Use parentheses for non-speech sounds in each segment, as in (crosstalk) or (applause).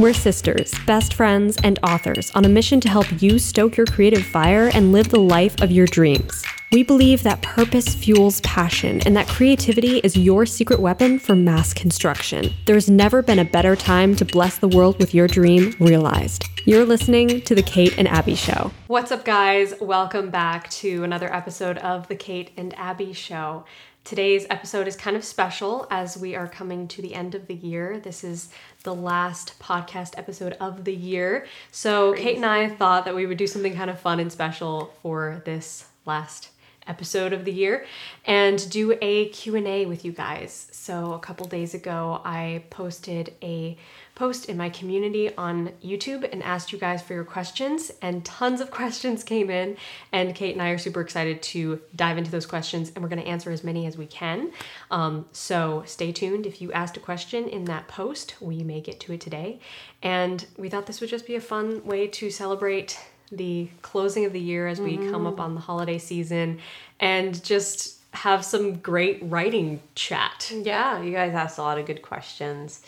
We're sisters, best friends, and authors on a mission to help you stoke your creative fire and live the life of your dreams. We believe that purpose fuels passion and that creativity is your secret weapon for mass construction. There's never been a better time to bless the world with your dream realized. You're listening to The Kate and Abbie Show. What's up, guys? Welcome back to another episode of The Kate and Abbie Show. Today's episode is kind of special as we are coming to the end of the year. This is the last podcast episode of the year. So, Crazy. Kate and I thought that we would do something kind of fun and special for this last episode of the year and do a Q&A with you guys. So, a couple days ago, I posted a post in my community on YouTube and asked you guys for your questions, and tons of (laughs) questions came in. And Kate and I are super excited to dive into those questions, and we're going to answer as many as we can. Um, so stay tuned. If you asked a question in that post, we may get to it today. And we thought this would just be a fun way to celebrate the closing of the year as we mm-hmm. come up on the holiday season and just have some great writing chat. Yeah, you guys asked a lot of good questions.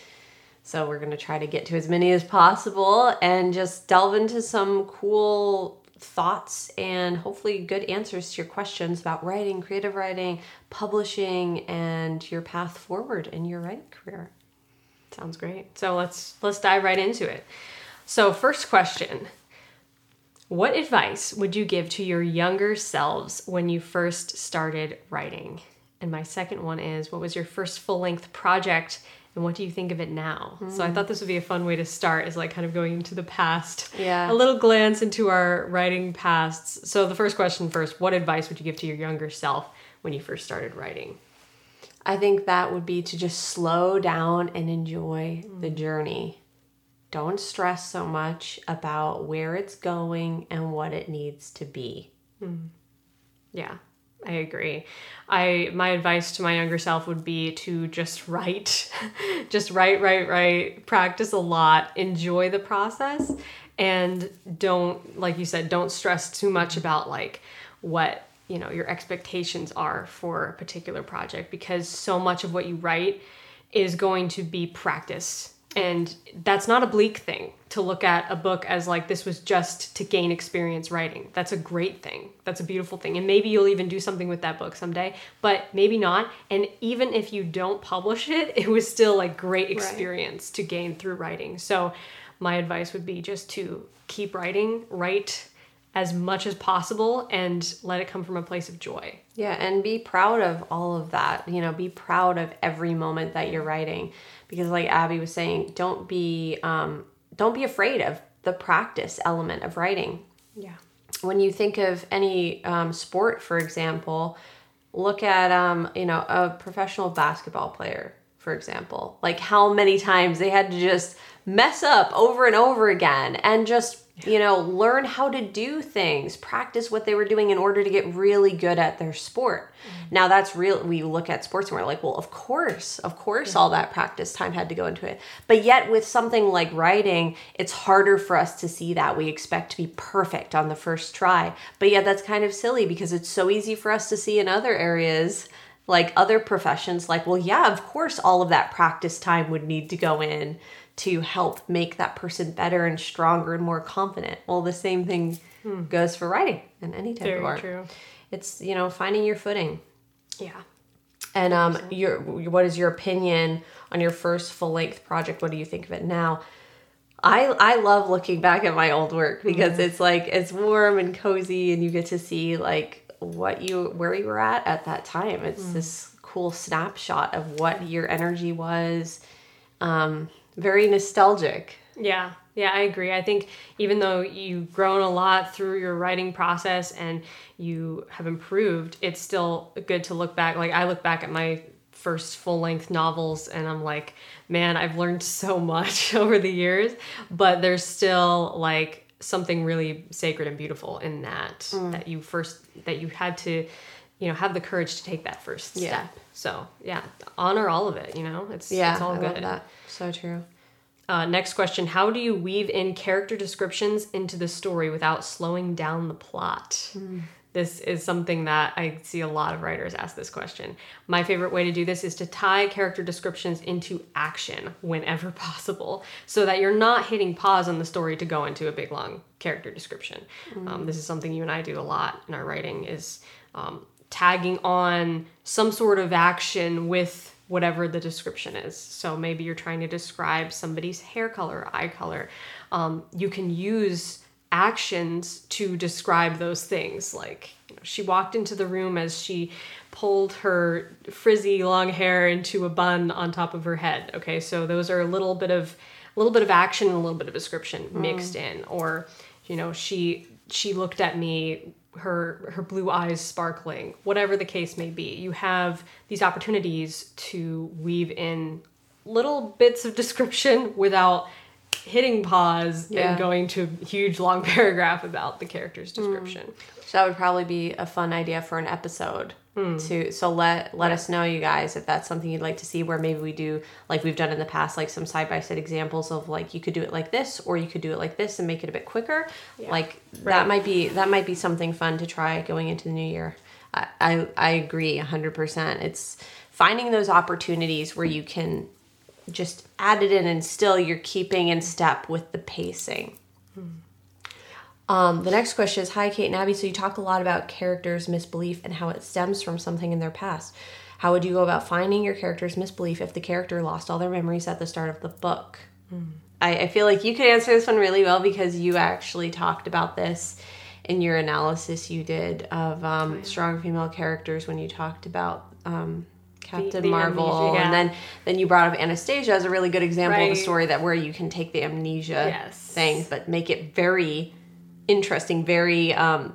So we're going to try to get to as many as possible and just delve into some cool thoughts and hopefully good answers to your questions about writing, creative writing, publishing and your path forward in your writing career. Sounds great. So let's let's dive right into it. So first question, what advice would you give to your younger selves when you first started writing? And my second one is what was your first full-length project and what do you think of it now? Mm. So I thought this would be a fun way to start is like kind of going into the past. Yeah. A little glance into our writing pasts. So the first question first, what advice would you give to your younger self when you first started writing? I think that would be to just slow down and enjoy mm. the journey. Don't stress so much about where it's going and what it needs to be. Mm. Yeah, I agree. I my advice to my younger self would be to just write. (laughs) just write, write, write, practice a lot, enjoy the process and don't like you said, don't stress too much about like what, you know, your expectations are for a particular project because so much of what you write is going to be practice and that's not a bleak thing to look at a book as like this was just to gain experience writing that's a great thing that's a beautiful thing and maybe you'll even do something with that book someday but maybe not and even if you don't publish it (laughs) it was still like great experience right. to gain through writing so my advice would be just to keep writing write as much as possible and let it come from a place of joy. Yeah, and be proud of all of that. You know, be proud of every moment that you're writing because like abbie was saying don't be um, don't be afraid of the practice element of writing. Yeah. When you think of any um, sport for example look at um, you know a professional basketball player for example. Like how many times they had to just mess up over and over again and just you know, learn how to do things, practice what they were doing in order to get really good at their sport. Mm-hmm. Now that's real. We look at sports and we're like, well, of course, of course, all that practice time had to go into it. But yet, with something like writing, it's harder for us to see that. We expect to be perfect on the first try. But yet, that's kind of silly because it's so easy for us to see in other areas like other professions like well yeah of course all of that practice time would need to go in to help make that person better and stronger and more confident. Well, the same thing hmm. goes for writing and any type Very of art. True. It's you know finding your footing. Yeah. And um, your what is your opinion on your first full length project? What do you think of it now? I I love looking back at my old work because mm-hmm. it's like it's warm and cozy, and you get to see like what you where you were at at that time. It's mm. this cool snapshot of what your energy was. Um, very nostalgic. Yeah, yeah, I agree. I think even though you've grown a lot through your writing process and you have improved, it's still good to look back. Like I look back at my first full length novels and I'm like, man, I've learned so much (laughs) over the years, but there's still like something really sacred and beautiful in that mm. that you first that you had to you know have the courage to take that first step yeah. so yeah honor all of it you know it's yeah it's all I good so true. Uh, next question How do you weave in character descriptions into the story without slowing down the plot? Mm. This is something that I see a lot of writers ask this question. My favorite way to do this is to tie character descriptions into action whenever (laughs) possible so that you're not hitting pause on the story to go into a big long character description. Mm. Um, this is something you and I do a lot in our writing is um, tagging on some sort of action with whatever the description is. So maybe you're trying to describe somebody's hair color, eye color. Um, you can use actions to describe those things. Like you know, she walked into the room as she pulled her frizzy long hair into a bun on top of her head. Okay, so those are a little bit of a little bit of action and a little bit of description mm. mixed in. Or you know, she she looked at me her her blue eyes sparkling whatever the case may be you have these opportunities to weave in little bits of (laughs) description without hitting pause yeah. and going to a huge long (laughs) paragraph about the character's hmm. description. Mm. So that would probably be a fun idea for an episode. Mm. To so let let us know you guys if that's something you'd like to see where maybe we do like we've done in the past like some side by side examples of like you could do it like this or you could do it like this and make it a bit quicker. Yeah. Like right. that might be that might be something fun to try going into the new year. I I, I agree 100%. It's finding those opportunities where you can just add it in and still you're keeping in step with the pacing. Hmm. Um, the next question is Hi, Kate and Abbie. So, you talk a lot about characters' misbelief and how it stems from something in their past. How would you go about finding your character's misbelief if the character lost all their memories at the start of the book? Hmm. I, I feel like you could answer this one really well because you actually talked about this in your analysis you did of um, strong female characters when you talked about um, Captain the, the Marvel, amnesia, yeah. and then then you brought up Anastasia as a really good example right. of a story that where you can take the amnesia yes. thing, but make it very interesting, very um,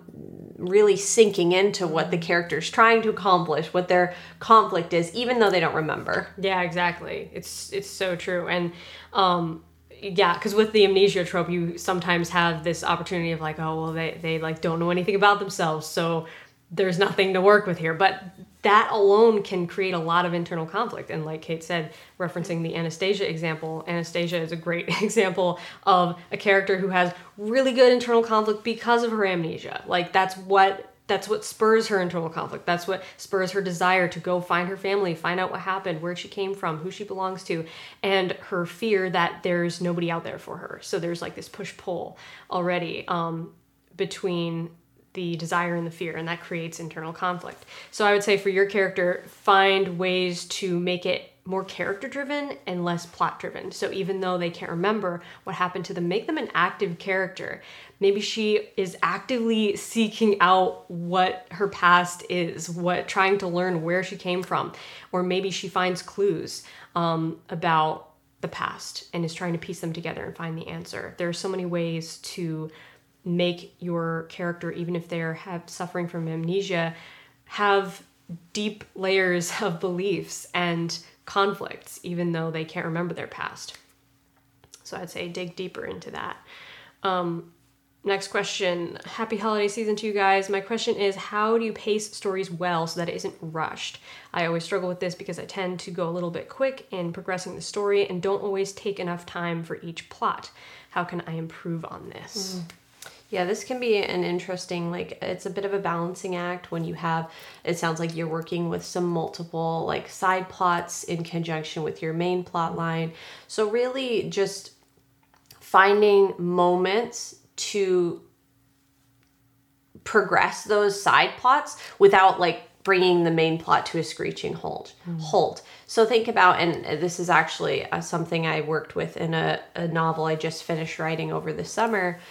really sinking into what the character's trying to accomplish, what their conflict is, even though they don't remember. Yeah, exactly. It's it's so true, and um, yeah, because with the amnesia trope, you sometimes have this opportunity of like, oh well, they they like don't know anything about themselves, so there's nothing to work with here. But that alone can create a lot of internal conflict. And like Kate said, referencing the Anastasia example, Anastasia is a great (laughs) example of a character who has really good internal conflict because of her amnesia. Like that's what that's what spurs her internal conflict. That's what spurs her desire to go find her family, find out what happened, where she came from, who she belongs to, and her fear that there's nobody out there for her. So there's like this push pull already um, between the desire and the fear, and that creates internal conflict. So I would say for your character, find ways to make it more character driven and less plot driven. So even though they can't remember what happened to them, make them an active character. Maybe she is actively seeking out what her past is, what trying to learn where she came from, or maybe she finds clues um, about the past and is trying to piece them together and find the answer. There are so many ways to make your character, even if they're have suffering from amnesia, have deep layers of beliefs and conflicts, even though they can't remember their past. So I'd say dig deeper into that. Um, next question. Happy holiday season to you guys. My question is how do you pace stories well so that it isn't rushed? I always struggle with this because I tend to go a little bit quick in progressing the story and don't always take enough time for each plot. How can I improve on this? Mm. Yeah, this can be an interesting, like, it's a bit of a balancing act when you have, it sounds like you're working with some multiple, like, side plots in conjunction with your main plot line. So, really, just finding moments to progress those side plots without, like, bringing the main plot to a screeching halt. Mm. Halt. So think about, and this is actually uh, something I worked with in a, a novel I just finished writing over the summer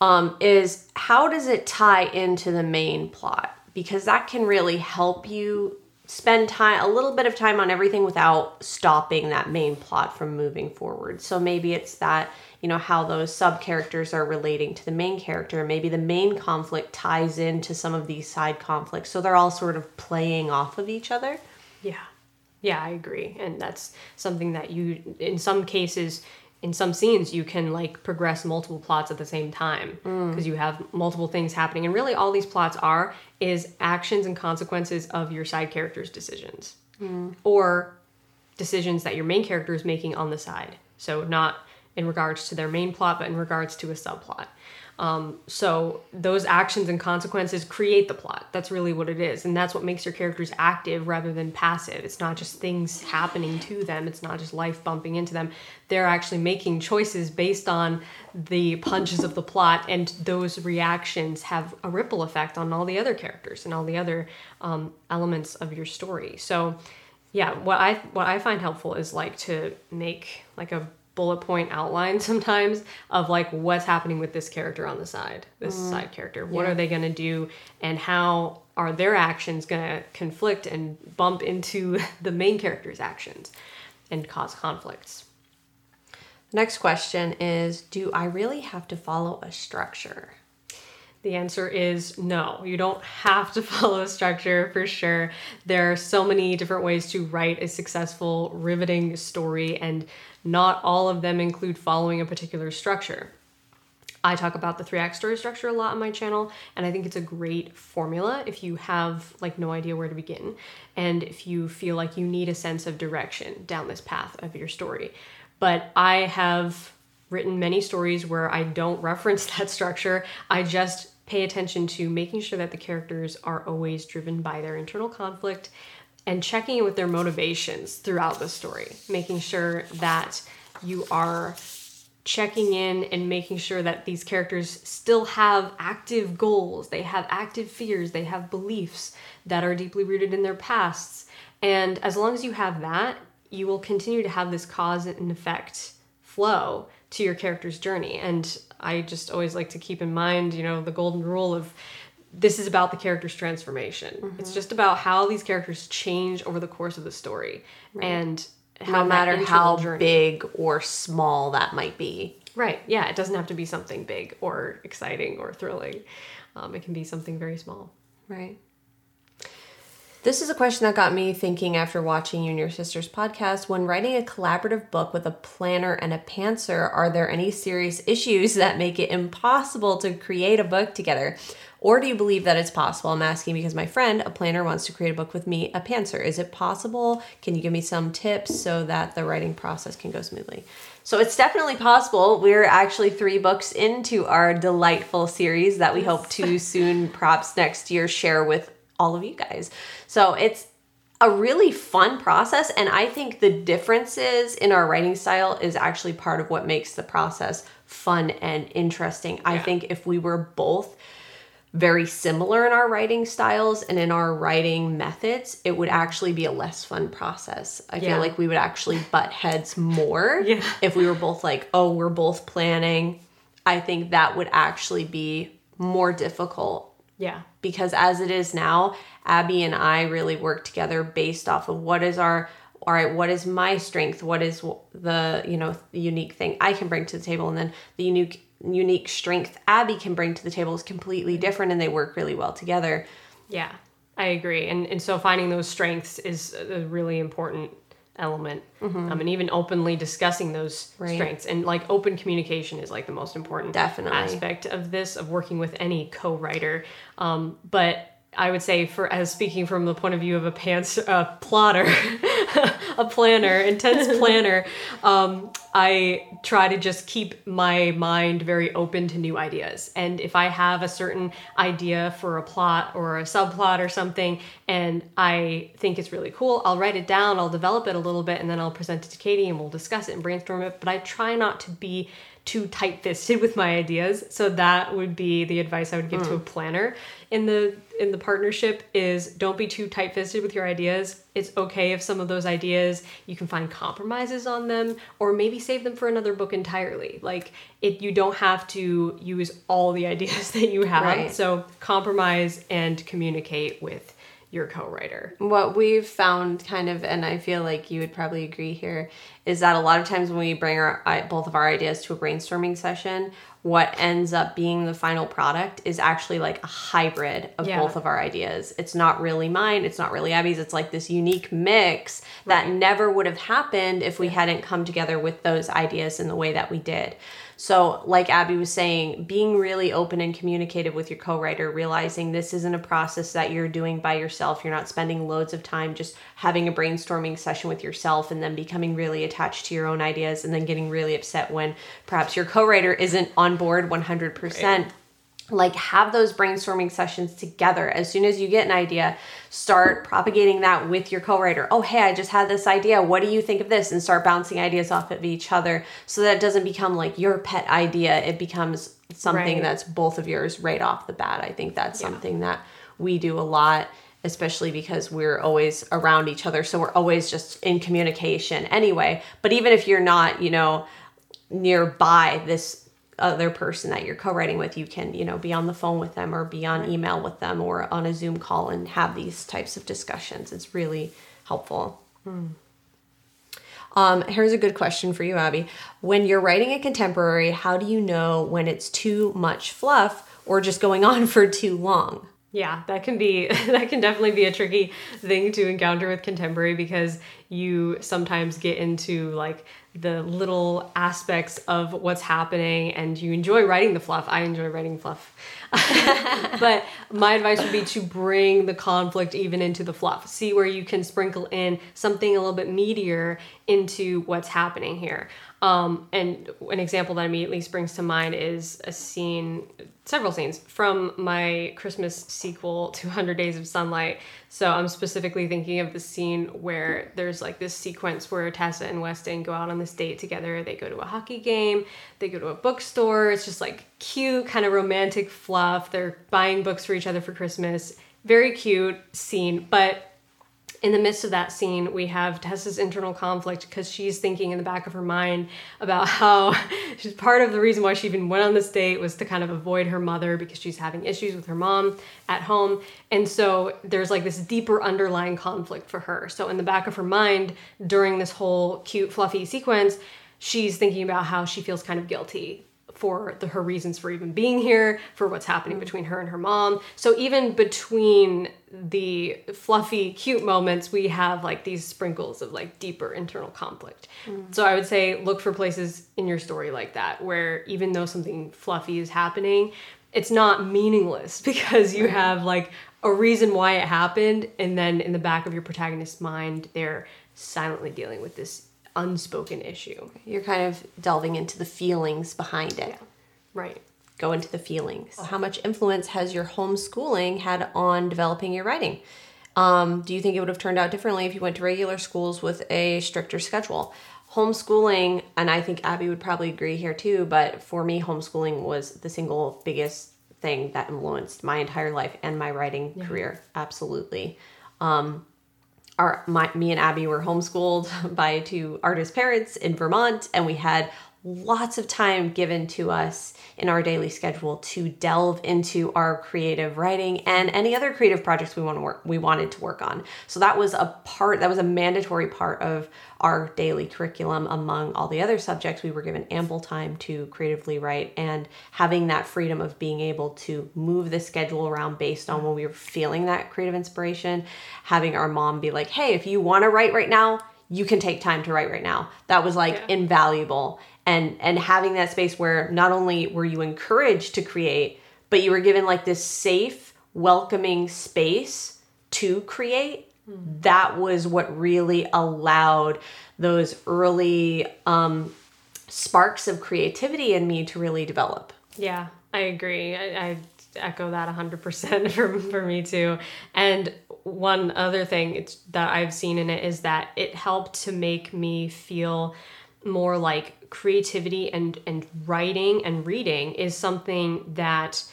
um, is how does it tie into the main plot? Because that can really help you spend time a little bit of time on everything without stopping that main plot from moving forward. So maybe it's that, you know, how those sub characters are relating to the main character. Maybe the main conflict ties into some of these side conflicts. So they're all sort of playing off of each other. Yeah. Yeah, I agree. And that's something that you, in some cases, in some scenes you can like progress multiple plots at the same time because mm. you have multiple things happening and really all these plots are is actions and consequences of your side character's decisions mm. or decisions that your main character is making on the side so not in regards to their main plot, but in regards to a subplot. Um, so those actions and consequences create the plot. That's really what it is. And that's what makes your characters active rather than passive. It's not just things happening to them, it's not just life bumping into them. They're actually making choices based on the punches of the plot, and those reactions have a ripple effect on all the other characters and all the other um, elements of your story. So, yeah, what I what I find helpful is like to make like a bullet point outline (laughs) sometimes of like what's happening with this character on the side, this mm. side character. What yeah. are they going to do and how are their actions going to conflict and bump into (laughs) the main character's actions and cause conflicts? Next question is Do I really have to follow a structure? The answer is no. You don't have to (laughs) follow a structure for sure. There are so many different ways to write a successful, riveting story, and not all of them include following a particular structure. I talk about the three act story structure a lot on my channel, and I think it's a great formula if you have like no idea where to begin and if you feel like you need a sense of direction down this path of your story. But I have written many stories where I don't (laughs) reference that structure. I just pay attention to making sure that the characters are always driven by their internal conflict and checking in with their motivations throughout the story, making sure that you are checking in and making sure that these characters still have active goals, they have active fears, they have beliefs that are deeply rooted in their pasts. And as long as you have that, you will continue to have this cause and effect flow to your character's journey. And I just always like to keep in mind, you know, the golden rule of this is about the character's transformation. Mm-hmm. It's just about how these characters change over the course of the story. Right. And no matter how journey. big or small that might be. Right. Yeah. It doesn't have to be something big or exciting or thrilling. Um, it can be something very small. Right. This is a question that got me thinking after watching you and your sister's podcast. When writing a collaborative book with a planner and a pantser, are there any serious (laughs) issues that make it impossible to create a book together? Or do you believe that it's possible? I'm asking because my friend, a planner, wants to create a book with me, a pantser. Is it possible? Can you give me some tips so that the writing process can go smoothly? So it's definitely possible. We're actually three books into our delightful series that we hope to (laughs) soon, perhaps next year, share with all of you guys. So it's a really fun process and i think the differences in our writing style is actually part of what makes the process fun and interesting yeah. i think if we were both very similar in our writing styles and in our writing methods, it would actually be a less fun process. I yeah. feel like we would actually butt heads more (laughs) yeah. if we were both like, oh, we're both planning. I think that would actually be more difficult. Yeah. Because as it is now, Abbie and I really work together based off of what is our all right what is my strength what is the you know the unique thing i can bring to the table and then the unique unique strength Abbie can bring to the table is completely different and they work really well together. Yeah, I agree. And and so finding those strengths is a really important element. Mm-hmm. Um, and even openly discussing those right. strengths and like open communication is like the most important Definitely. aspect of this of working with any co-writer. Um, but I would say, for as speaking from the point of view of a pants a plotter, (laughs) a planner, intense (laughs) planner, um, I try to just keep my mind very open to new ideas. And if I have a certain idea for a plot or a subplot or something, and I think it's really cool, I'll write it down, I'll develop it a little bit, and then I'll present it to Katie, and we'll discuss it and brainstorm it. But I try not to be too tight-fisted (laughs) with my ideas so that would be the advice i would give mm. to a hmm. planner in the in the partnership is don't be too tight-fisted with your ideas it's okay if some of those ideas you can find compromises on them or maybe save them for another book entirely like it you don't have to use all the (laughs) ideas that you have right. so compromise and communicate with your co-writer. What we've found kind of and I feel like you would probably agree here is that a lot of times when we bring our both of our ideas to a brainstorming session, what ends up being the final product is actually like a hybrid of yeah. both of our ideas. It's not really mine, it's not really Abbie's, it's like this unique mix that right. never would have happened if we hadn't come together with those ideas in the way that we did. So, like Abbie was saying, being really open and communicative with your co writer, realizing this isn't a process that you're doing by yourself. You're not spending loads of time just having a brainstorming session with yourself and then becoming really attached to your own ideas and then getting really upset when perhaps your co-writer isn't on board 100%. Right like have those brainstorming sessions together. As soon as you get an idea start propagating that with your co-writer. Oh hey i just had this idea. What do you think of this? And start bouncing ideas off of each other so that it doesn't become like your pet idea. It becomes something right. that's both of yours right off the bat. I think that's yeah. something that we do a lot especially because we're always around each other. So we're always just in communication anyway. But even if you're not you know nearby this other person that you're co-writing with you can you know be on the phone with them or be on email with them or on a zoom call and have these types of discussions. It's really helpful. Hmm. um, here's a good question for you abbie. When you're writing a contemporary how do you know when it's too much fluff or just going (laughs) on for too long yeah, that can be (laughs) that can definitely be a tricky thing to encounter with contemporary because you sometimes get into like the little aspects of what's happening and you enjoy writing the fluff. I enjoy writing fluff. (laughs) but my advice would be to bring the conflict even into the fluff. See where you can sprinkle in something a little bit meatier into what's happening here. Um, and an example that immediately springs to mind is a scene, several scenes from my Christmas sequel, 200 Days of Sunlight. So I'm specifically thinking of the scene where there's like this sequence where Tessa and Weston go out on this date together. They go to a hockey game, they go to a bookstore. It's just like cute, kind of romantic fluff. They're buying books for each other for Christmas. Very cute scene, but in the midst of that scene, we have Tessa's internal conflict because she's thinking in the back of her mind about how (laughs) she's part of the reason why she even went on this date was to kind of avoid her mother because she's having issues with her mom at home. And so there's like this deeper underlying conflict for her. So in the back of her mind, during this whole cute, fluffy sequence, she's thinking about how she feels kind of guilty for the, her reasons for even being here, for what's happening mm between her and her mom. So even between the fluffy, cute moments, we have like these sprinkles of like deeper internal conflict. mm So I would say look for places in your story like that where even though something fluffy is happening, it's not meaningless (laughs) because you have like a reason why it happened and then in the back of your protagonist's mind they're silently dealing with this unspoken issue. You're kind of delving into the feelings behind it. Yeah. Right. Go into the feelings. How much influence has your homeschooling had on developing your writing? Um, do you think it would have turned out differently if you went to regular schools with a stricter schedule? Homeschooling, and I think Abbie would probably agree here too, but for me, homeschooling was the single biggest thing that influenced my entire life and my writing yeah. career. Absolutely. Um, our my, me and Abbie were homeschooled (laughs) by two artist parents in Vermont, and we had lots of time given to us in our daily schedule to delve into our creative writing and any other creative projects we want to work we wanted to work on. So that was a part that was a mandatory part of our daily curriculum among all the other subjects we were given ample time to creatively write and having that freedom of being able to move the schedule around based on when we were feeling that creative inspiration having our mom be like hey if you want to write right now you can take time to write right now that was like yeah. invaluable and and having that space where not only were you encouraged to create but you were given like this safe welcoming space to create that was what really allowed those early um, sparks of creativity in me to really develop. Yeah i agree. I, I echo that 100% (laughs) for, for me too. And one other thing that i've seen in it is that it helped to make me feel more like creativity and and writing and reading is something that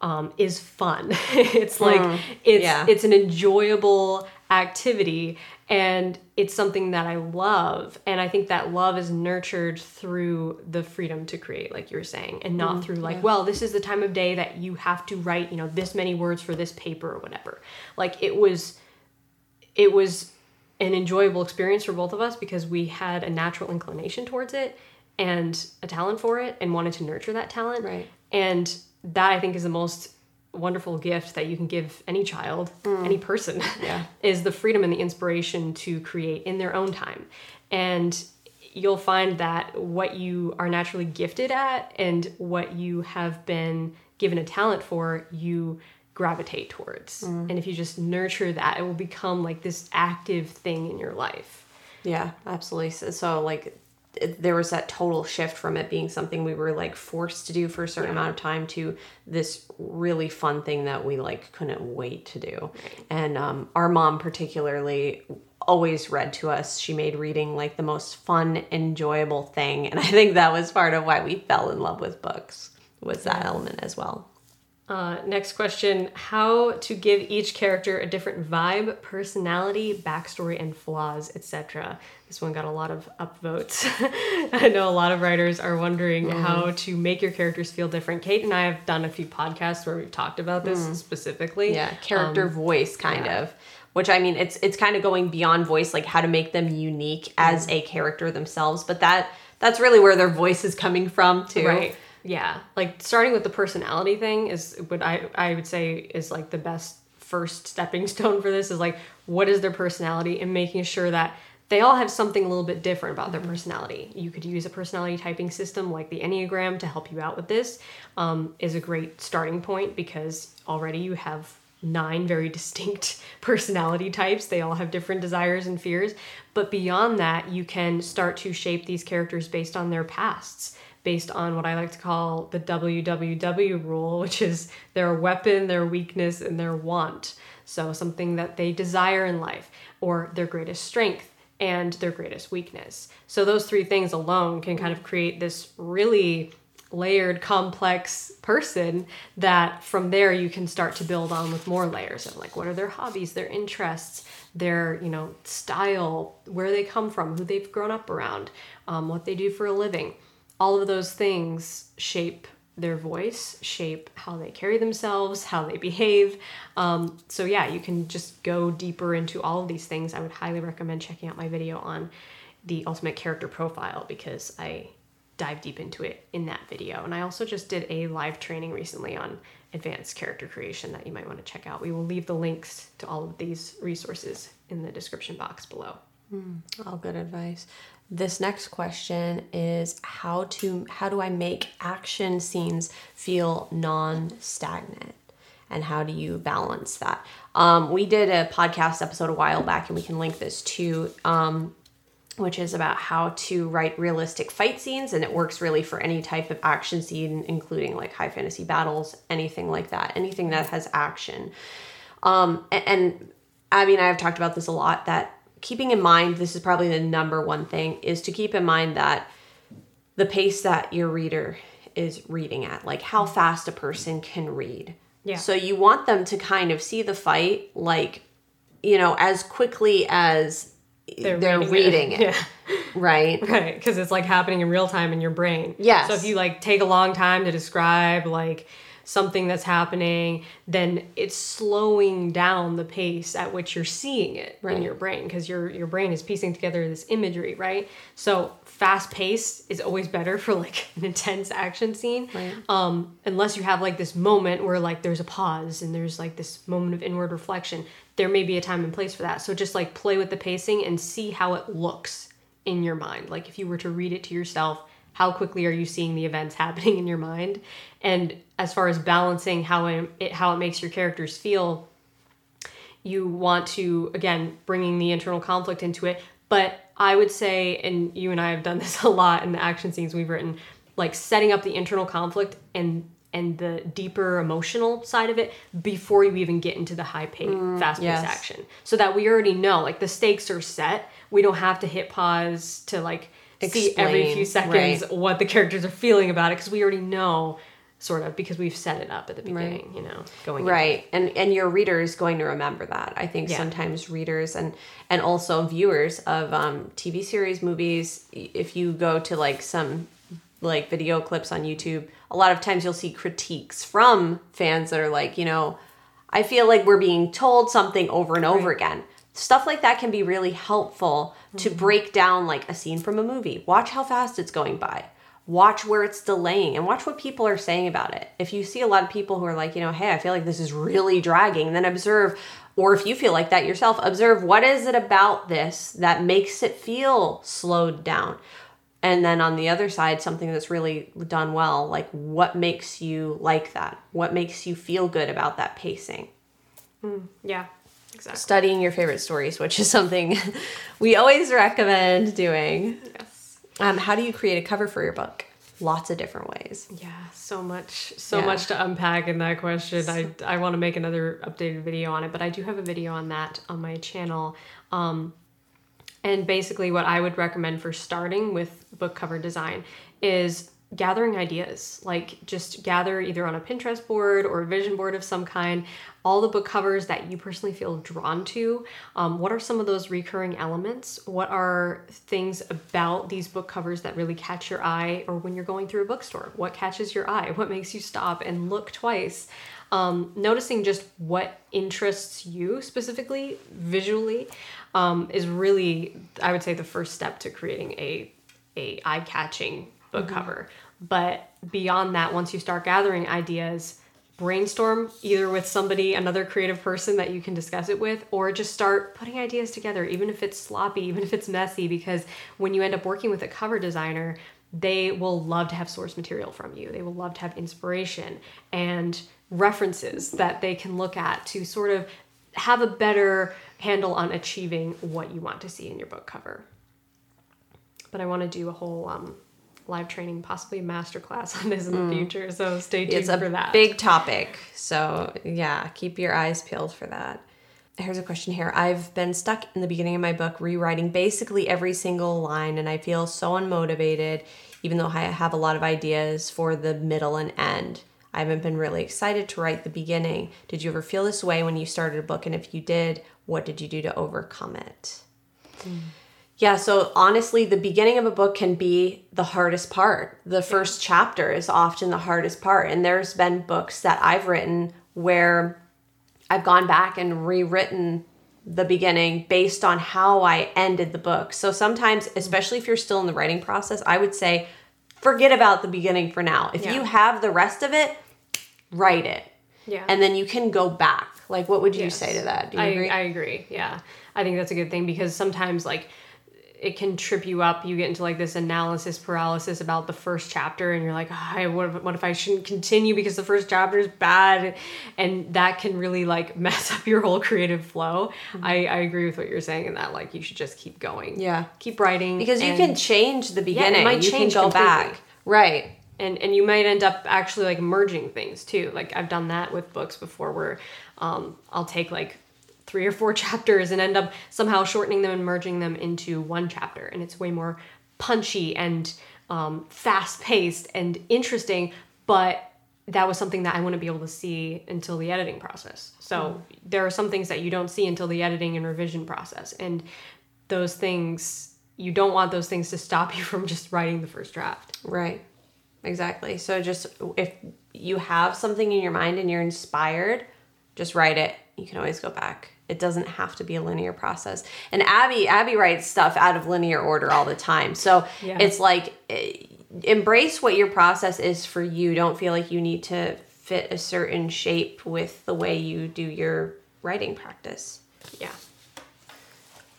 um, is fun. (laughs) it's like mm, it's yeah. it's an enjoyable activity and it's something that I love and I think that love is nurtured through the freedom to create like you were saying and not mm, through like yeah. well this is the time of day that you have to write you know this many words for this paper or whatever. Like it was it was an enjoyable experience for both of us because we had a natural inclination towards it and a talent for it and wanted to nurture that talent. Right. And that I think is the most wonderful gift that you can give any child, mm. any person, yeah. (laughs) is the freedom and the inspiration to create in their own time. And you'll find that what you are naturally gifted at and what you have been given a talent for, you gravitate towards. Mm. And if you just nurture that, it will become like this active thing in your life. Yeah, absolutely. So, so like it, there was that total shift from it being something we were like forced to do for a certain amount of time to this really fun thing that we like couldn't wait to do. And um, our mom particularly always read to us. She made reading like the most fun, enjoyable thing, and I think that was part of why we fell in love with books was that element as well. Uh, next question How to give each character a different vibe, personality, backstory, and flaws, etc. This one got a lot of upvotes. (laughs) I know a lot of writers are wondering mm. how to make your characters feel different. Kate and I have done a few podcasts where we've talked about this mm. specifically. Yeah, character um, voice kind of. Which I mean, it's it's kind of going beyond voice, like how to make them unique as mm. a character themselves. But that that's really where their voice is coming from too. Right. Yeah. Like starting with the personality thing is what I I would say is like the best first stepping (laughs) stone for this is like what is their personality and making sure that they all have something a little bit different about their personality. You could use a personality typing system like the Enneagram to help you out with this. Um, is a great starting point because already you have nine very (laughs) distinct personality types. They all have different desires and fears. But beyond that, you can start to shape these characters based on their pasts, based on what I like to call the WWW rule, which is their weapon, their weakness, and their want. So something that they desire in life, or their greatest strength and their greatest weakness. So those three things alone can kind of create this really layered, complex person that from there you can start to build on with more layers of like what are their hobbies, their interests, their you know style, where they come from, who they've grown up around, um, what they do for a living. All of those things shape their voice, shape how they carry themselves, how they behave. Um, so yeah, you can just go deeper into all of these things. I would highly recommend checking out my video on the ultimate character profile because I dive deep into it in that video. And I also just did a live training recently on advanced character creation that you might want to check out. We will leave the links to all of these resources in the description box below. All good advice. This next question is how to how do I make action scenes feel non-stagnant? And how do you balance that? Um, we did a podcast episode a while back, and we can link this too, um, which is about how to write realistic fight scenes, and it works really for any type of action scene, including like high fantasy battles, anything like that, anything that has action. Um, and Abbie and I have talked about this a lot that keeping in mind, this is probably the number one thing, is to keep in mind that the pace that your reader is reading at, like how fast a person can read. Yeah. So you want them to kind of see the fight, like, you know, as quickly as they're, reading, it, Yeah. right? (laughs) Right, because it's like happening in real time in your brain. Yes. So if you like take a long time to describe like something that's happening, then it's slowing down the pace at which you're seeing it in your brain because your your brain is piecing together this imagery, right? So fast pace is always better for like (laughs) an intense action scene. Right. Um, unless you have like this moment where like there's a pause and there's like this moment of inward reflection, there may be a time and place for that. So just like play with the pacing and see how it looks in your mind. Like if you were to read it to yourself, how quickly are you seeing the events (laughs) happening in your mind? And as far as balancing how it, how it makes your characters feel, you want to again bringing the internal conflict into it but i would say and you and i have done (laughs) this a lot in the action scenes we've written like setting up the internal conflict and and the deeper emotional side of it before you even get into the high paid mm, fast paced yes. action so that we already know like the stakes are set we don't have to hit pause to like see every few seconds right. what the characters are feeling about it because we already know sort of because we've set it up at the beginning you know going right. and and your reader is going to remember that. I think Yeah. sometimes readers and and also viewers of um, tv series movies if you go to like some like video clips on youtube a lot of times you'll see critiques from fans that are like you know i feel like we're being told something over and over again stuff like that can be really helpful to mm-hmm. break down like a scene from a movie watch how fast it's going by watch where it's delaying and watch what people are saying about it. If you see a lot of people who are like, you know, hey, I feel like this is really dragging, then observe, or if you feel like that yourself, observe what is it about this that makes it feel slowed down. And then on the other side, something that's really done well, like what makes you like that? What makes you feel good about that pacing? Mm, yeah. Exactly. studying your favorite stories, which is something (laughs) we always recommend doing. Yes. Um, how do you create a cover for your book? Lots of different ways. Yeah, so much, so yeah. much to unpack in that question. I I want to make another updated video on it, but I do have a video on that on my channel. Um, and basically, what I would recommend for starting with book cover design is gathering ideas. Like, just gather either on a Pinterest board or a vision board of some kind all the book covers that you personally feel drawn to. Um, what are some of those recurring elements? What are things about these book covers that really catch your eye, or when you're going through a bookstore? What catches your eye? What makes you stop and look twice? Um, noticing just what interests you specifically visually um, is really, I would say, the first step to creating a a eye catching book mm-hmm. cover. But beyond that, once you start gathering ideas, brainstorm either with somebody, another creative person that you can discuss it with, or just start putting ideas together, even if it's sloppy, even if it's messy, because when you end up working with a cover designer, they will love to have source material from you. They will love to have inspiration and references that they can look at to sort of have a better handle on achieving what you want to see in your book cover. But I want to do a whole um, live training, possibly a masterclass on this in the mm. future. So stay tuned it's a for that. Big topic. So yeah, keep your eyes peeled for that. Here's a question here. I've been stuck in the beginning of my book rewriting basically every single line, and I feel so unmotivated, even though I have a lot of ideas for the middle and end. I haven't been really excited to write the beginning. Did you ever feel this way when you started a book? And if you did, what did you do to overcome it? Mm. Yeah, so honestly, the beginning of a book can be the hardest part. The first chapter is often the hardest part. And there's been books that I've written where I've gone back and rewritten the beginning based on how I ended the book. So sometimes, mm-hmm. especially if you're still in the writing process, I would say forget about the beginning for now. If yeah. you have the rest of it, write it. Yeah. And then you can go back. Like, what would you yes. say to that? Do you I, agree? I agree. Yeah. I think that's a good thing because sometimes, like, it can trip you up. You get into like this analysis paralysis about the first chapter, and you're like, oh, what, if, what if I shouldn't continue because the first chapter is bad? And that can really like (laughs) mess up your whole creative flow. Mm-hmm. I, I agree with what you're saying in that, like, you should just keep going. Yeah. Keep writing. Because you can change the beginning. Yeah, it might you change can go completely. back. Right. And, and you might end up actually like merging things too. Like I've done that with books before where um, I'll take like three or four (laughs) chapters and end up somehow shortening them and merging them into one chapter. And it's way more punchy and um, fast paced and interesting, but that was something that I wouldn't be able to see until the editing process. So mm. there are some things that you don't see until the editing and revision process. And those things, you don't want those things to stop (laughs) you from just writing the first draft. Right. Exactly. So just if you have something in your mind and you're inspired, just write it. You can always go back it doesn't have to be a linear process. And Abbie Abbie writes stuff out of linear order all the time. So yeah. it's like eh, embrace what your process is for you. Don't feel like you need to fit a certain shape with the way you do your writing practice. Yeah.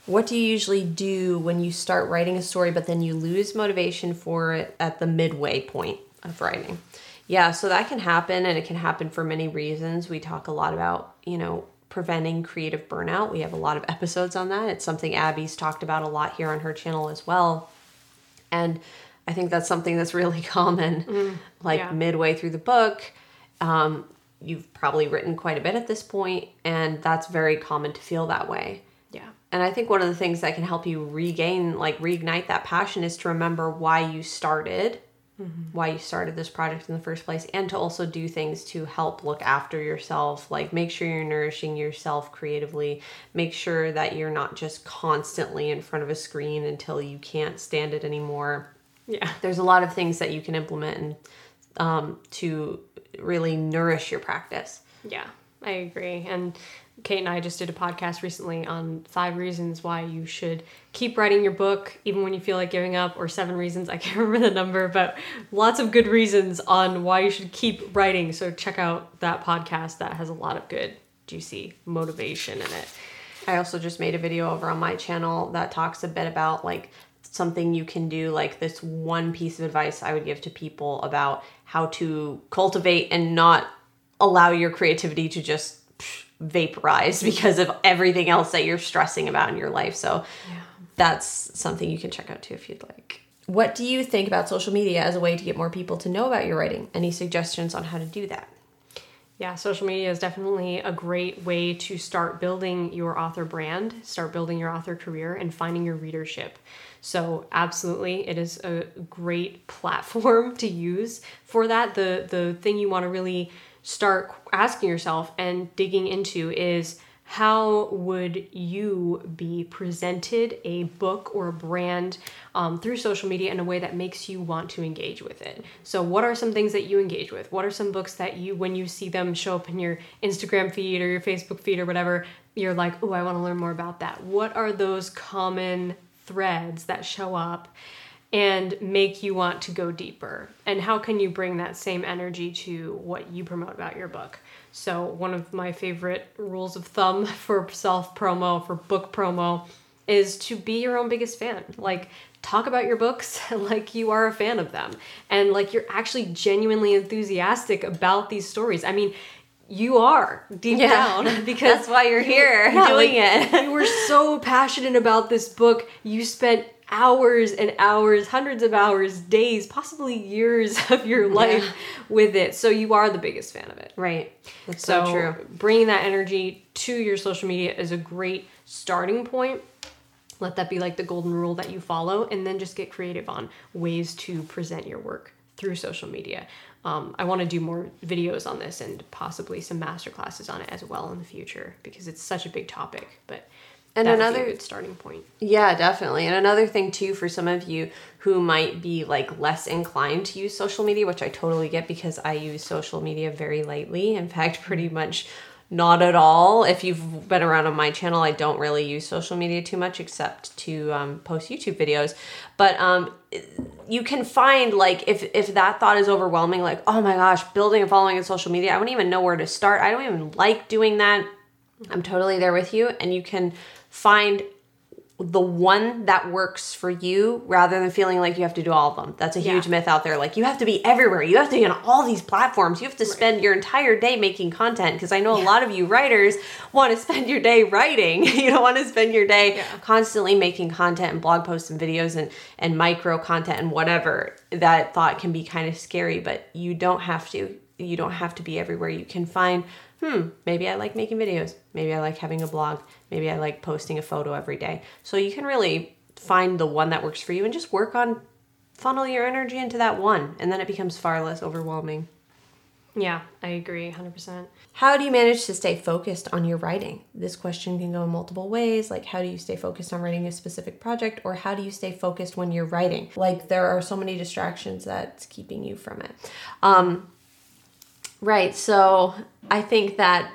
What do you usually do when you start writing a story but then you lose motivation for it at the midway point of writing? Yeah, so that can happen and it can happen for many reasons. We talk a lot about, you know, preventing creative burnout. We have a lot of episodes on that. It's something Abbie's talked about a lot here on her channel as well. And I think that's something that's really (laughs) common. Mm, like yeah. midway through the book, um, you've probably written quite a bit at this point, and that's very common to feel that way. Yeah. And I think one of the things that can help you regain, like reignite that passion, is to remember why you started mm-hmm. why you started this project in the first place and to also do things to help look after yourself like make sure you're nourishing yourself creatively. Make sure that you're not just constantly in front of a screen until you can't stand it anymore. Yeah. There's a lot of things that you can implement and um, to really nourish your practice. Yeah i agree and Kate and I just did a podcast recently on five reasons why you should keep writing your book even when you feel like giving up, or seven reasons, I can't (laughs) remember the number, but lots of good reasons on why you should keep writing. So check out that podcast that has a lot of good, juicy motivation in it. I also just made a video over on my channel that talks a bit about like something you can do, like this one piece of advice I would give to people about how to cultivate and not allow your creativity to just vaporize (laughs) because of everything else that you're stressing about in your life. So yeah. that's something you can check out too if you'd like. What do you think about social media as a way to get more people to know about your writing? Any suggestions on how to do that? Yeah, social media is definitely a great way to start building your author brand, start building your author career, and finding your readership. So, absolutely, it is a great (laughs) platform to use for that. The the thing you want to really start asking yourself and digging into is how would you be presented a book or a brand um, through social media in a way that makes you want to engage with it? So what are some things that you engage with? What are some books that you when you see them show up in your instagram feed or your facebook feed or whatever you're like oh i want to learn more about that. What are those common threads that show up and make you want to go deeper? And how can you bring that same energy to what you promote about your book? So, one of my favorite rules of thumb (laughs) for self promo, for book promo, is to be your own biggest fan. Like, talk about your books (laughs) like you are a fan of them and like you're actually genuinely enthusiastic about these stories. I mean, you are deep yeah. down (laughs) because that's why you're here yeah, doing like, it. you were so passionate about this book. You spent hours and hours, hundreds of hours, days, possibly years (laughs) of your life yeah. with it. So you are the biggest fan of it. Right. That's so, so true. Bringing that energy to your social media is a great starting point. Let that be like the golden rule that you follow, and then just get creative on ways to present your work through social media. Um, I want to do more videos on this and possibly some master classes on it as well in the future because it's such a big topic. But and another good starting point. Yeah, definitely. And another thing too for some of you who might be like less inclined to use social media, which I totally get because I use social media very lightly. In fact, pretty much not at all. If you've been around on my channel, I don't really use social media too much except to um, post YouTube videos. But um, you can find like if if that thought is overwhelming, like oh my gosh, building a following on social media, I wouldn't even know where to start. I don't even like doing that. I'm totally there with you, and you can find the one that works for you rather than feeling like you have to do all of them. That's a huge yeah. myth out there. Like you have to be everywhere. You have to be on all these platforms. You have to spend right. your entire day making content because I know yeah. a lot of you writers want to spend your day writing. (laughs) you don't want to spend your day yeah. constantly making content and blog posts and videos and and micro content and whatever. That thought can be kind of scary, but you don't have to. You don't have to be everywhere. You can find hmm, maybe I like making videos. Maybe I like having a blog. Maybe I like posting a photo every day. So you can really find the one that works for you and just work on funnel your energy into that one. And then it becomes far less overwhelming. Yeah, I agree 100%. How do you manage to stay focused on your writing? This question can go in multiple ways. Like, how do you stay focused on writing a specific project, or how do you stay focused when you're writing? Like, there are so many distractions that's keeping you from it. Um, Right. So I think that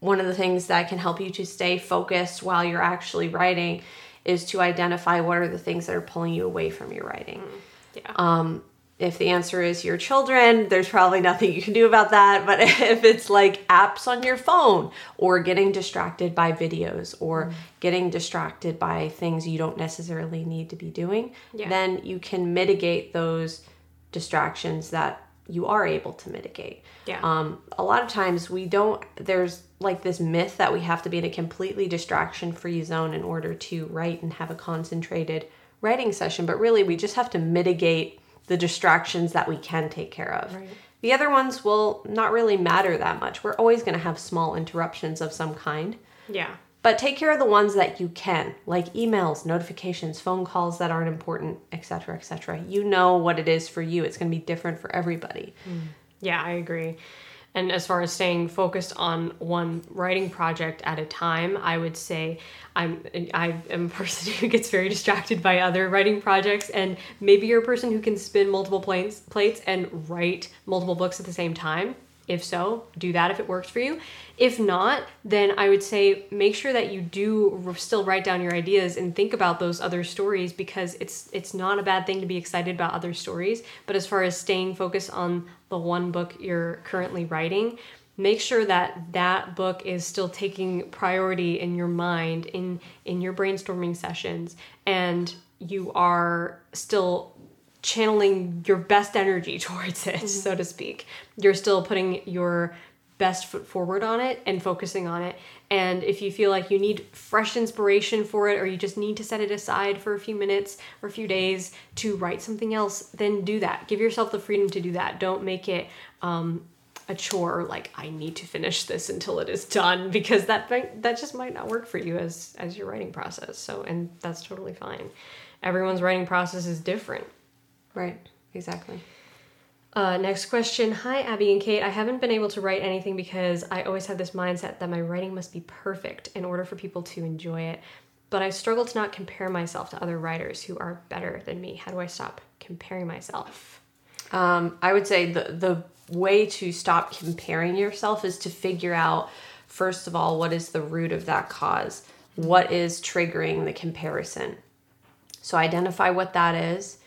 one of the things that can help you to stay focused while you're actually writing is to identify what are the things that are pulling you away from your writing. Mm, yeah. Um, if the answer is your children, there's probably nothing you can do about that. But (laughs) if it's like apps on your phone or getting distracted by videos or mm. getting distracted by things you don't necessarily need to be doing, yeah. then you can mitigate those distractions that you are able to mitigate. Yeah. Um, a lot of times we don't, there's like this myth that we have to be in a completely distraction free zone in order to write and have a concentrated writing session, but really we just have to mitigate the distractions that we can take care of. Right. The other ones will not really matter that much. We're always going to have small interruptions of some kind. Yeah. But take care of the ones that you can, like emails, notifications, phone calls that aren't important, etc., etc. You know what it is for you. It's going to be different for everybody. Mm. Yeah, I agree. And as far as staying focused on one writing project at a time, I would say I'm I am a person (laughs) who gets very distracted by other writing projects, and maybe you're a person who can spin multiple plates plates and write multiple books at the same time. If so, do that if it works for you. If not, then I would say make sure that you do still write down your ideas and think about those other stories because it's it's not a bad thing to be excited about other stories, but as far as staying focused on the one book you're currently writing, make sure that that book is still taking priority in your mind in in your brainstorming sessions and you are still channeling your best energy (laughs) towards it, mm-hmm. so to speak. You're still putting your best foot forward on it and focusing on it. And if you feel like you need fresh inspiration for it or you just need to set it aside for a few minutes or a few days to write something else, then do that. Give yourself the freedom to do that. Don't make it um, a chore like I need to finish this until it is done (laughs) because that that just might not work for you as as your writing process. So and that's totally fine. Everyone's writing process is different. Right. Exactly. Uh, next question. Hi, Abbie and Kate. I haven't been able to write anything because I always have this mindset that my writing must be perfect in order for people to enjoy it. But I struggle to not compare myself to other writers who are better than me. How do I stop comparing myself? Um, I would say the the way to stop comparing yourself is to figure out first of all what is the root of that cause. What is triggering the comparison? So identify what that is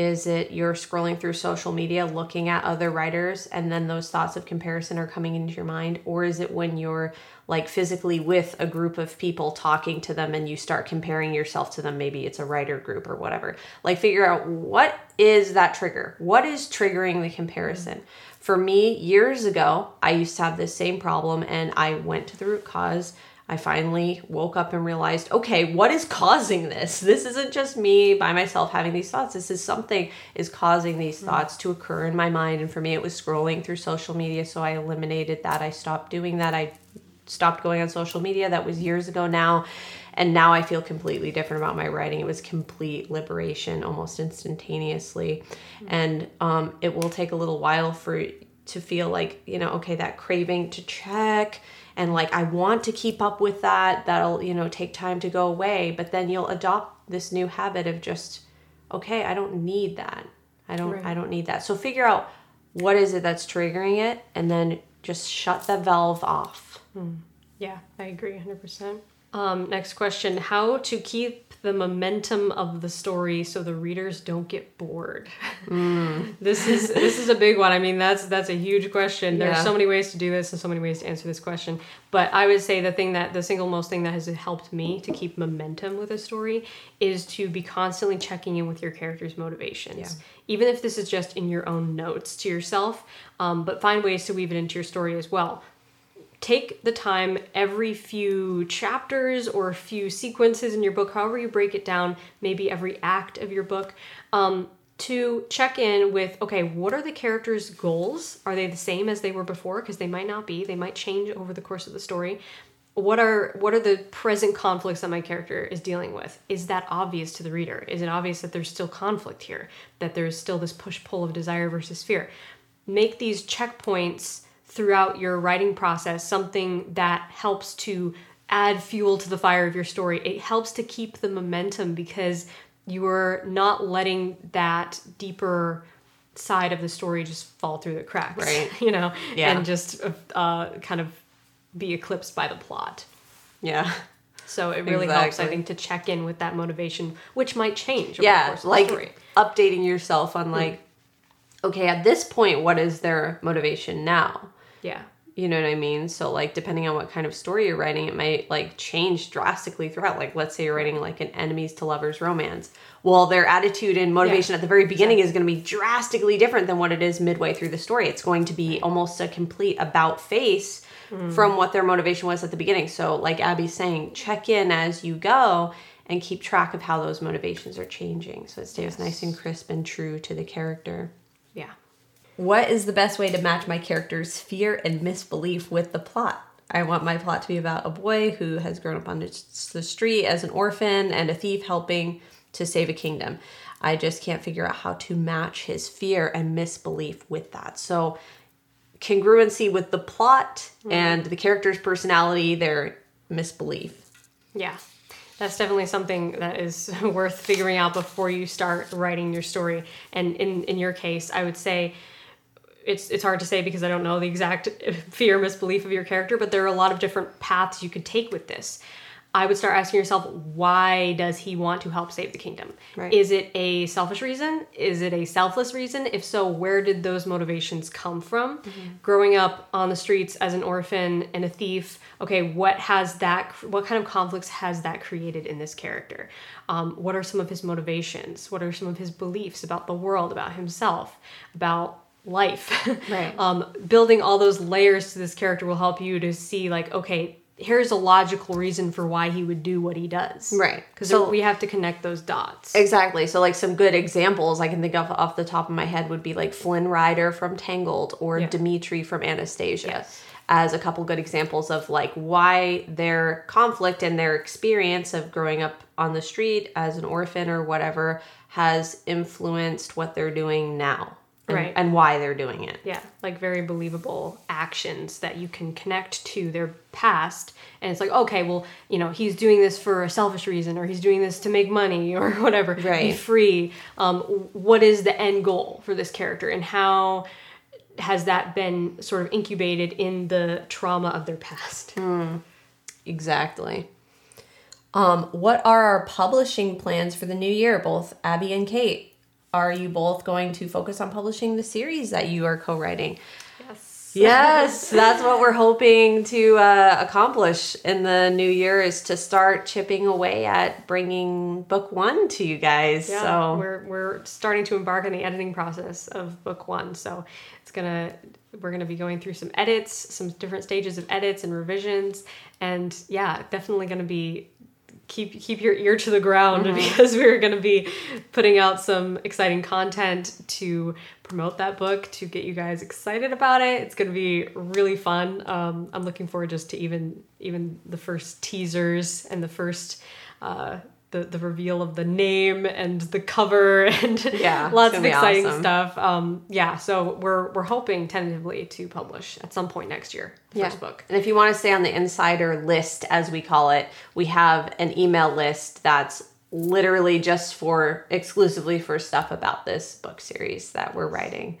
is it you're scrolling through social media looking at other writers and then those thoughts of comparison are coming into your mind? Or is it when you're like physically with a group of people talking to them and you start comparing yourself to them? Maybe it's a writer group or whatever. Like figure out what is that trigger? What is triggering the comparison? For me, years ago, I used to have this same problem and I went to the root cause I finally woke up and realized, okay, what is causing this? This isn't just me by myself having these thoughts. This is something is causing these mm-hmm. thoughts to occur in my mind. And for me, it was scrolling through social media. So I eliminated that. I stopped doing that. I stopped going on social media. That was years ago now. And now I feel completely different about my writing. It was complete liberation almost instantaneously. Mm-hmm. And um, it will take a little while for to feel like, you know, okay, that craving to check and like I want to keep up with that. That'll, you know, take time to go away, but then you'll adopt this new habit of just okay, I don't need that. I don't right. I don't need that. So figure out what is it that's triggering it and then just shut the valve off. Hmm. Yeah, I agree 100%. Um, next question How to keep the momentum of the story so the readers don't get bored. Mm. (laughs) this is this is a big one. I mean, that's that's a huge question. There's so many ways to do this and so many ways to answer this question. But I would say the thing that the single most thing that has helped me to keep momentum with a story is to be constantly checking in with your character's motivations. Yeah. Even if this is just in your own notes to yourself, um, but find ways to weave it into your story as well take the time every few chapters or a few sequences in your book, however you break it down, maybe every act of your book, um, to check in with okay, what are the characters' goals? Are they the same as they were before? Because they might not be. They might change over the course of the story. What are what are the present conflicts that my character is dealing with? Is that obvious to the reader? Is it obvious that there's still conflict here? That there's still this push pull of desire versus fear? Make these checkpoints throughout your writing process something that helps to add fuel to the fire of your story. It helps to keep the momentum because you're not letting that deeper side of the story just fall through the cracks, right? (laughs) You know, yeah. and just uh, kind of be eclipsed by the plot. Yeah. So it really exactly. helps, I think, to check in with that motivation, which might change. yeah, like updating yourself on like, mm-hmm. okay, at this point, what is their motivation now? Yeah. You know what I mean? So like depending on what kind of story you're writing, it might like change drastically throughout. Like let's say you're writing like an enemies to lovers romance. Well, their attitude and motivation yeah, at the very beginning exactly. is going to be drastically different than what it is midway through the story. It's going to be almost a complete about face mm. from what their motivation was at the beginning. So like Abbie's saying, check in as you go and keep track of how those motivations are changing so it stays yes. nice and crisp and true to the character. Yeah. What is the best way to match my character's fear and misbelief with the plot? I want my plot to be about a boy who has grown up on the street as an orphan and a thief helping to save a kingdom. I just can't figure out how to match his fear and misbelief with that. So, congruency with the plot mm-hmm. and the character's personality, their misbelief. Yeah. That's definitely something that is (laughs) worth figuring out before you start writing your story. And in, in your case, I would say it's it's hard to say because I don't know the exact (laughs) fear misbelief of your character, but there are a lot of different paths you could take with this. I would start asking yourself, why does he want to help save the kingdom? Right. Is it a selfish reason? Is it a selfless reason? If so, where did those motivations come from? Mm-hmm. Growing up on the streets as an orphan and a thief, okay, what has that? What kind of conflicts has that created in this character? Um, what are some of his motivations? What are some of his beliefs about the world, about himself, about life. (laughs) Right. um, building all those layers to this character will help you to see like, okay, here's a logical reason for why he would do what he does. Right. Because So- we have to connect those dots. Exactly. So, like some good examples I can think of off the top of my head would be like Flynn Rider from Tangled or Yeah. Dimitri from Anastasia. Yes. As a couple good examples of like why their conflict and their experience of growing up on the street as an orphan or whatever has influenced what they're doing now. And, Right. And why they're doing it. yeah, like very believable actions that you can connect to their past. And it's like, okay, well, you know, he's doing this for a selfish reason or he's doing this to make money (laughs) or whatever. right. Be free. Um, what is the end goal for this character and how has that been sort of incubated in the trauma of their past? Exactly. Um, what are our publishing plans for the new year, both Abbie and Kate? Are you both going to focus on publishing the series that you are co-writing? Yes. Yes, that's what we're hoping to uh, accomplish in the new year is to start chipping away at bringing book one to you guys. Yeah, so we're we're starting to embark on the editing process of book one. So it's gonna we're gonna be going through some edits, some different stages of edits and revisions, and yeah, definitely gonna be keep keep your ear to the ground because we're gonna be putting out some exciting content to promote that book to get you guys excited about it. It's gonna be really fun. Um, I'm looking forward just to even even the first teasers and the first. Uh, the, the reveal of the name and the cover (laughs) and Yeah, lots of exciting awesome. stuff. Um, yeah, so we're we're hoping tentatively to publish at some point next year. the First book. And if you want to stay on the insider list, as we call it, we have an email list that's literally just for exclusively for stuff about this book series that we're writing.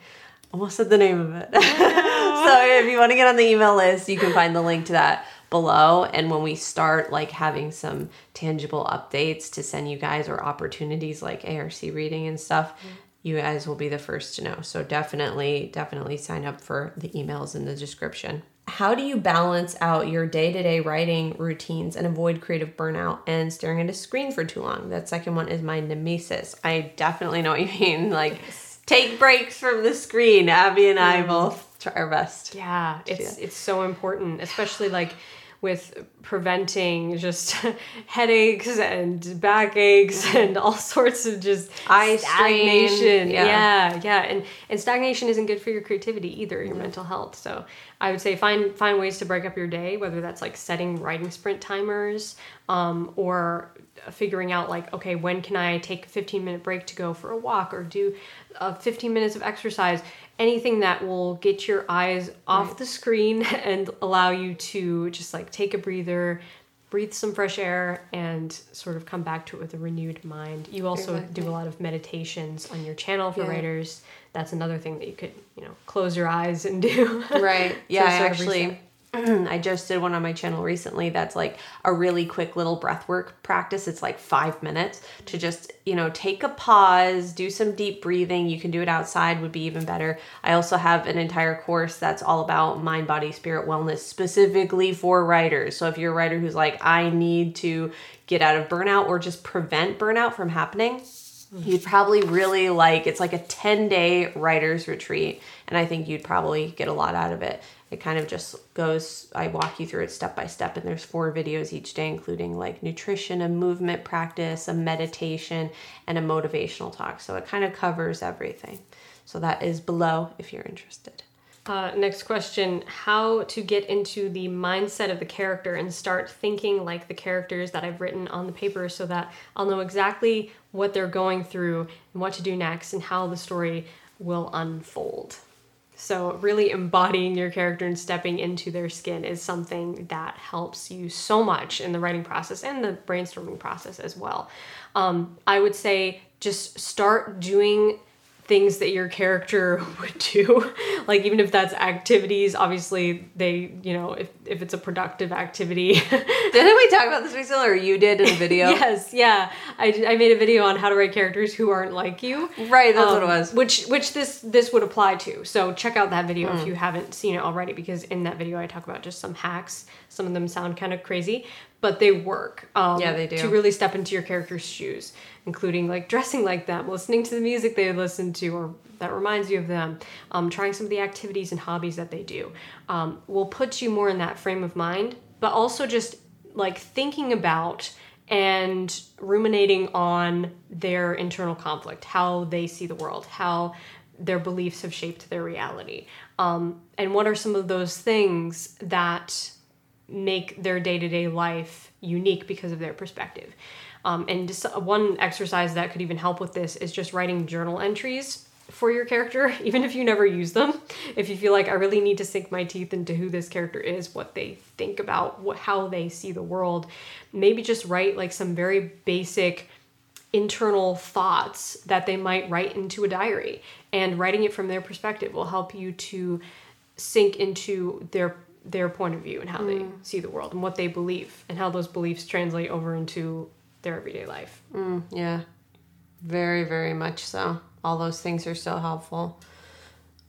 Almost said the name of it. (laughs) so if you want to get on the email list, you can find the link to that below. And when we start like having some tangible updates to send you guys or opportunities like ARC reading and stuff, mm-hmm. you guys will be the first to know. So definitely, definitely sign up for the emails in the description. How do you balance out your day to day writing routines and avoid creative burnout and staring at a screen for too long? That second one is my nemesis. I definitely know what you mean. (laughs) Like, take breaks from the screen. Abbie and I mm. both try our best. Yeah, it's it's so important, especially like with preventing just (laughs) headaches and backaches and all sorts of just Eye stagnation. yeah. Yeah. yeah, and and stagnation isn't good for your creativity either, your mental health. So I would say find find ways to break up your day, whether that's like setting writing sprint timers, um, or figuring out like okay when can i take a 15 minute break to go for a walk or do uh, 15 minutes of exercise anything that will get your eyes off the screen (laughs) and allow you to just like take a breather breathe some fresh air and sort of come back to it with a renewed mind you also Exactly. do a lot of meditations on your channel for Yeah. writers that's another thing that you could you know close your eyes and do (laughs) Right. Yeah, I actually. (clears throat) I just did one on my channel recently that's like a really quick little breath work practice. It's like 5 minutes to just, you know, take a pause, do some deep breathing. You can do it outside would be even better. I also have an entire course that's all about mind body spirit wellness specifically for writers. So if you're a writer who's like I need to get out of burnout or just prevent burnout from happening, You'd probably really like it's like a 10 day writer's retreat, and I think you'd probably get a lot out of it. It kind of just goes, I walk you through it step by step, and there's four videos each day, including like nutrition, a movement practice, a meditation, and a motivational talk. So it kind of covers everything. So that is below if you're interested. Uh, next question How to get into the mindset of the character and start thinking like the characters that I've written on the paper so that I'll know exactly what they're going through and what to do next and how the story will unfold. So, really embodying your character and stepping into their skin is something that helps you so much in the writing process and the brainstorming process as well. Um, I would say just start doing things that your character (laughs) would do like even if that's activities obviously they you know if, if it's a productive activity (laughs) Didn't we talk about this recently, or you did in a video? (laughs) yes yeah I, I made a video on how to write characters who aren't like you Right, that's what it um, was. which which this this would apply to so check out that video Hmm. if you haven't seen it already because in that video i talk about just some hacks some of them sound kind of crazy but they work. Um, Yeah, they do. To really step into your character's shoes, including like dressing like them, listening to the music they listen to, or that reminds you of them, um, trying some of the activities and hobbies that they do, um, will put you more in that frame of mind, but also just like thinking about and ruminating on their internal conflict, how they see the world, how their beliefs have shaped their reality. Um, and what are some of those things that make their day to day life unique because of their perspective? Um, and just one exercise that could even help with this is just writing journal entries for your character, (laughs) even if you never use them. If you feel like I really need to sink my teeth into who this character is, what they think about, what, how they see the world, maybe just write like some very basic internal thoughts that they might write into a diary. And writing it from their perspective will help you to sink into their their point of view and how they mm. see the world and what they believe and how those beliefs translate over into their everyday life. Mm, yeah. Very, very much so. All those things are so helpful.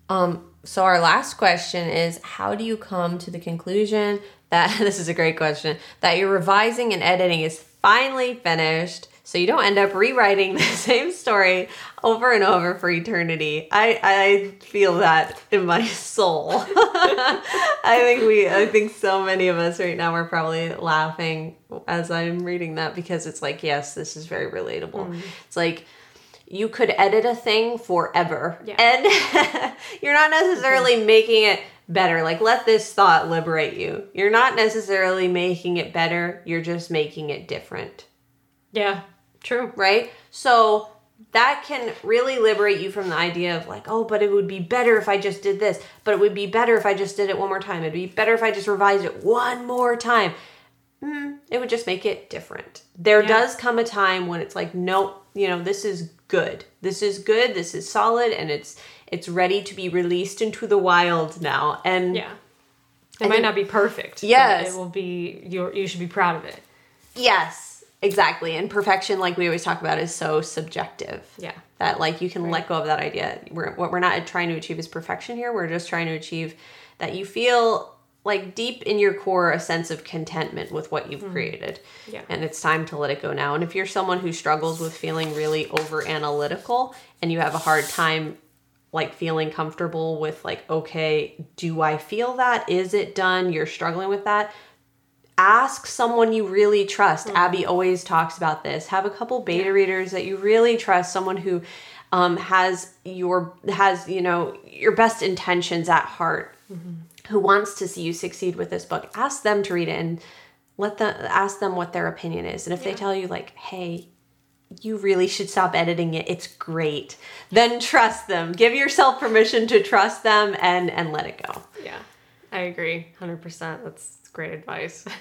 Um, so our last question is how do you come to the conclusion that (laughs) this is a great question that your revising and editing is finally finished so you don't end up rewriting (laughs) the same story over and over for eternity. I I feel that in my (laughs) soul. I think we I think so many of us right now are probably laughing as I'm reading that because it's like yes, this is very relatable. It's like you could edit a thing forever. Yeah. and (laughs) you're not necessarily making it better. Like let this thought liberate you. You're not necessarily making it better. You're just making it different. Yeah, true. right? So that can really liberate you from the idea of like oh but it would be better if i just did this. But it would be better if i just did it one more time. It'd be better if i just revised it one more time. Mm, it would just make it different. There Yeah. does come a time when it's like nope you know this is good this is good this is solid and it's it's ready to be released into the wild now and Yeah. It I might think- not be perfect. but Yes. It will be you you should be proud of it. yes exactly and perfection like we always talk about is so subjective Yeah. that like you can let go of that idea we're, what we're not trying to achieve is perfection here we're just trying to achieve that you feel like deep in your core a sense of contentment with what you've hmm. created. Yeah. and it's time to let it go now. And if you're someone who struggles with feeling really over analytical and you have a hard time like feeling comfortable with like okay do i feel that? Is it done? You're struggling with that? Ask someone you really trust. Hmm. Abbie always talks about this. Have a couple beta readers that you really trust, someone who um, has your has you know your best intentions at heart, mm-hmm. Who wants to see you succeed with this book. Ask them to read it and let them ask them what their opinion is. And if they tell you like, hey, you really should stop editing it. It's great. Then trust them. Give yourself permission to trust them and and let it go. Yeah. I agree. 100%. That's, that's great advice. (laughs)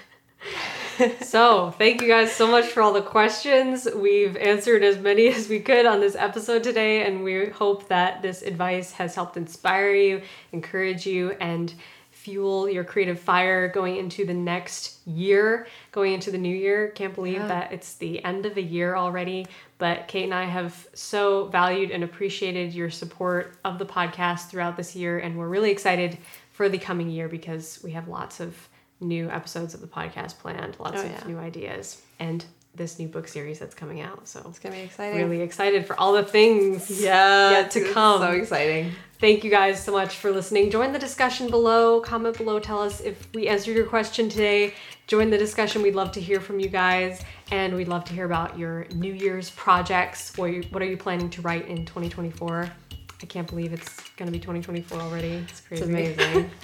so, thank you guys so much for all the questions. We've answered as many (laughs) as we could on this episode today, and we hope that this advice has helped inspire you, encourage you, and fuel your creative fire going into the next year, going into the new year. Can't believe that it's the end of a year already, but Kate and I have so valued and appreciated your support of the podcast throughout this year, and we're really excited for the coming year because we have lots of new episodes of the podcast planned, lots Oh, of yeah. new ideas, and this new book series that's coming out. So It's gonna be exciting. really excited for all the things (laughs) Yeah, yet to come. So exciting. Thank you guys so much for listening. Join the discussion below. Comment below. Tell us if we answered your question today. Join the discussion. We'd love to hear from you guys. And we'd love to hear about your New Year's projects. What, you, what are you planning to write in 2024? I can't believe it's going to be 2024 already. It's crazy. It's amazing. (laughs)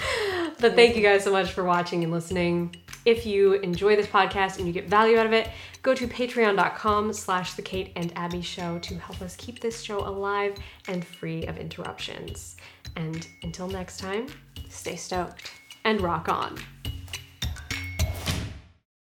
But thank you guys so much for watching and listening. If you enjoy this podcast and you get value out of it, go to patreon.com slash the Kate and Abbie show to help us keep this show alive and free of interruptions. And until next time, Stay stoked. and rock on.